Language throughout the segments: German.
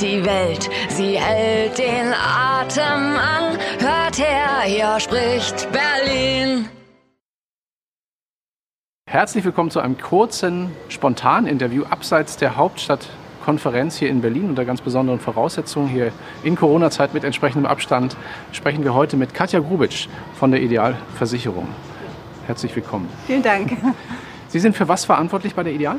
die Welt, sie hält den Atem an. Hört her, hier spricht Berlin. Herzlich willkommen zu einem kurzen, spontanen Interview abseits der Hauptstadtkonferenz hier in Berlin unter ganz besonderen Voraussetzungen. Hier in Corona-Zeit mit entsprechendem Abstand sprechen wir heute mit Katja Grubitsch von der Idealversicherung. Herzlich willkommen. Vielen Dank. Sie sind für was verantwortlich bei der Ideal?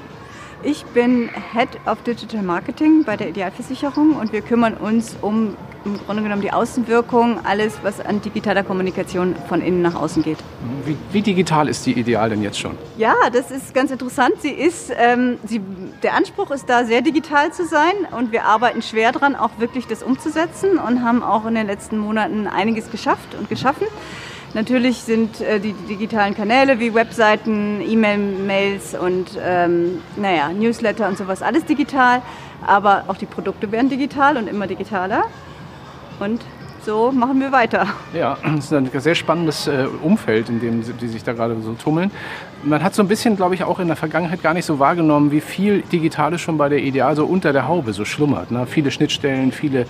Ich bin Head of Digital Marketing bei der Idealversicherung und wir kümmern uns um im Grunde genommen die Außenwirkung, alles, was an digitaler Kommunikation von innen nach außen geht. Wie, wie digital ist die Ideal denn jetzt schon? Ja, das ist ganz interessant. Sie ist, ähm, sie, der Anspruch ist da, sehr digital zu sein und wir arbeiten schwer daran, auch wirklich das umzusetzen und haben auch in den letzten Monaten einiges geschafft und geschaffen. Natürlich sind äh, die digitalen Kanäle wie Webseiten, E-Mail-Mails und ähm, naja, Newsletter und sowas alles digital, aber auch die Produkte werden digital und immer digitaler. Und so machen wir weiter. Ja, das ist ein sehr spannendes äh, Umfeld, in dem die sich da gerade so tummeln. Man hat so ein bisschen, glaube ich, auch in der Vergangenheit gar nicht so wahrgenommen, wie viel Digitales schon bei der Ideal so unter der Haube so schlummert. Ne? Viele Schnittstellen, viele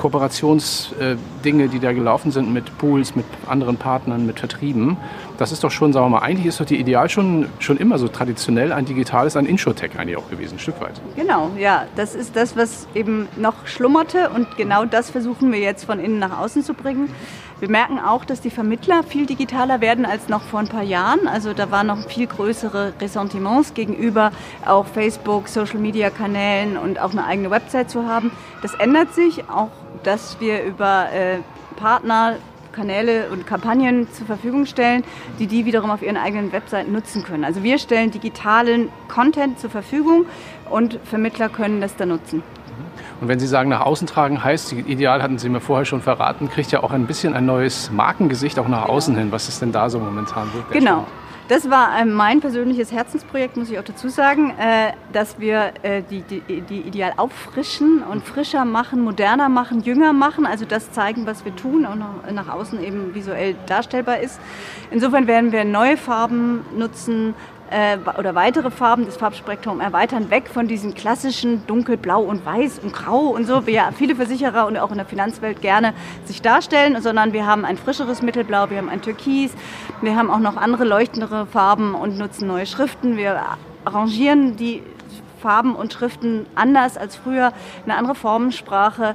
Kooperationsdinge, die da gelaufen sind mit Pools, mit anderen Partnern, mit Vertrieben. Das ist doch schon, sagen wir mal, eigentlich ist doch die Ideal schon, schon immer so traditionell ein digitales, ein Insurtech eigentlich auch gewesen, ein Stück weit. Genau, ja, das ist das, was eben noch schlummerte und genau das versuchen wir jetzt von innen nach außen zu bringen. Wir merken auch, dass die Vermittler viel digitaler werden als noch vor ein paar Jahren. Also da waren noch viel größere Ressentiments gegenüber auch Facebook, Social-Media-Kanälen und auch eine eigene Website zu haben. Das ändert sich auch dass wir über äh, Partner Kanäle und Kampagnen zur Verfügung stellen, die die wiederum auf ihren eigenen Webseiten nutzen können. Also wir stellen digitalen Content zur Verfügung und Vermittler können das dann nutzen. Und wenn Sie sagen, nach außen tragen heißt, ideal hatten Sie mir vorher schon verraten, kriegt ja auch ein bisschen ein neues Markengesicht auch nach genau. außen hin. Was ist denn da so momentan? Genau. Das war mein persönliches Herzensprojekt, muss ich auch dazu sagen, äh, dass wir äh, die, die, die Ideal auffrischen und frischer machen, moderner machen, jünger machen, also das zeigen, was wir tun und nach außen eben visuell darstellbar ist. Insofern werden wir neue Farben nutzen, äh, oder weitere Farben des Farbspektrums erweitern, weg von diesen klassischen dunkelblau und weiß und grau und so, wie ja viele Versicherer und auch in der Finanzwelt gerne sich darstellen, sondern wir haben ein frischeres Mittelblau, wir haben ein Türkis, wir haben auch noch andere leuchtendere Farben und nutzen neue Schriften. Wir arrangieren die Farben und Schriften anders als früher, eine andere Formensprache.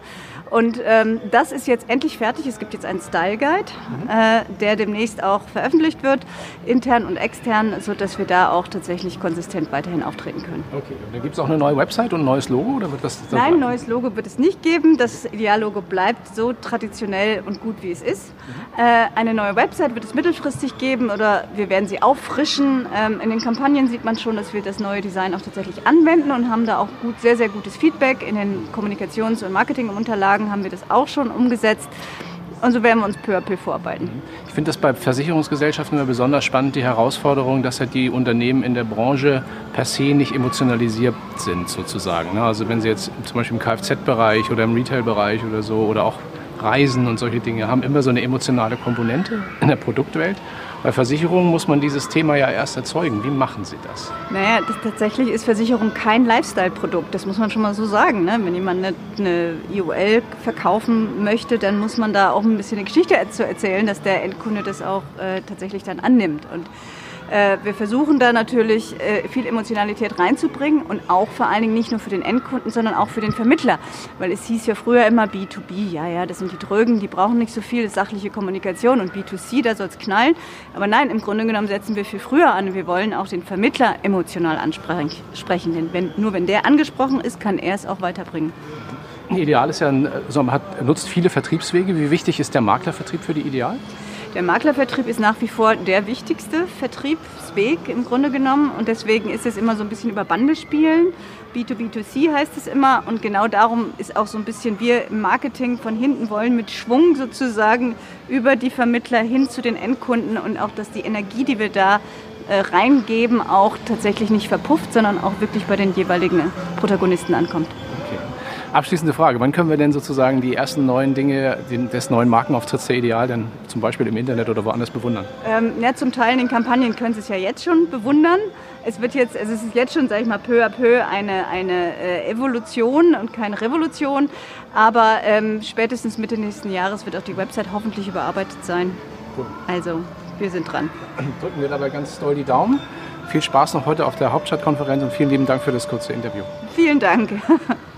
Und ähm, das ist jetzt endlich fertig. Es gibt jetzt einen Style Guide, mhm. äh, der demnächst auch veröffentlicht wird, intern und extern, sodass wir da auch tatsächlich konsistent weiterhin auftreten können. Okay, und dann gibt es auch eine neue Website und ein neues Logo? Oder wird das Nein, ein neues Logo wird es nicht geben. Das Ideallogo bleibt so traditionell und gut, wie es ist. Mhm. Äh, eine neue Website wird es mittelfristig geben oder wir werden sie auffrischen. Ähm, in den Kampagnen sieht man schon, dass wir das neue Design auch tatsächlich anwenden und haben da auch gut, sehr, sehr gutes Feedback in den Kommunikations- und Marketingunterlagen haben wir das auch schon umgesetzt. Und so werden wir uns peu à peu vorarbeiten. Ich finde das bei Versicherungsgesellschaften immer besonders spannend, die Herausforderung, dass ja die Unternehmen in der Branche per se nicht emotionalisiert sind, sozusagen. Ne? Also wenn sie jetzt zum Beispiel im Kfz-Bereich oder im Retail-Bereich oder so oder auch Reisen und solche Dinge haben immer so eine emotionale Komponente in der Produktwelt. Bei Versicherungen muss man dieses Thema ja erst erzeugen. Wie machen Sie das? Naja, das, tatsächlich ist Versicherung kein Lifestyle-Produkt. Das muss man schon mal so sagen. Ne? Wenn jemand eine, eine, IOL verkaufen möchte, dann muss man da auch ein bisschen eine Geschichte zu erzählen, dass der Endkunde das auch äh, tatsächlich dann annimmt. Und wir versuchen da natürlich äh, viel Emotionalität reinzubringen und auch vor allen Dingen nicht nur für den Endkunden, sondern auch für den Vermittler. Weil es hieß ja früher immer B2B, ja, ja, das sind die Drögen, die brauchen nicht so viel sachliche Kommunikation und B2C, da soll es knallen. Aber nein, im Grunde genommen setzen wir viel früher an. Wir wollen auch den Vermittler emotional ansprechen, denn wenn, nur wenn der angesprochen ist, kann er es auch weiterbringen. Ideal ist ja, also man hat, nutzt viele Vertriebswege. Wie wichtig ist der Maklervertrieb für die Ideal? Der Maklervertrieb ist nach wie vor der wichtigste Vertriebsweg im Grunde genommen und deswegen ist es immer so ein bisschen über Bande spielen. B2B2C heißt es immer und genau darum ist auch so ein bisschen wir im Marketing von hinten wollen mit Schwung sozusagen über die Vermittler hin zu den Endkunden und auch, dass die Energie, die wir da äh, reingeben, auch tatsächlich nicht verpufft, sondern auch wirklich bei den jeweiligen Protagonisten ankommt. Abschließende Frage, wann können wir denn sozusagen die ersten neuen Dinge des neuen Markenauftritts der Ideal denn zum Beispiel im Internet oder woanders bewundern? Ähm, ja, zum Teil in den Kampagnen können Sie es ja jetzt schon bewundern. Es wird jetzt, also es ist jetzt schon, sage ich mal, peu à peu eine, eine äh, Evolution und keine Revolution. Aber ähm, spätestens Mitte nächsten Jahres wird auch die Website hoffentlich überarbeitet sein. Cool. Also, wir sind dran. Drücken wir dabei ganz doll die Daumen. Viel Spaß noch heute auf der Hauptstadtkonferenz und vielen lieben Dank für das kurze Interview. Vielen Dank.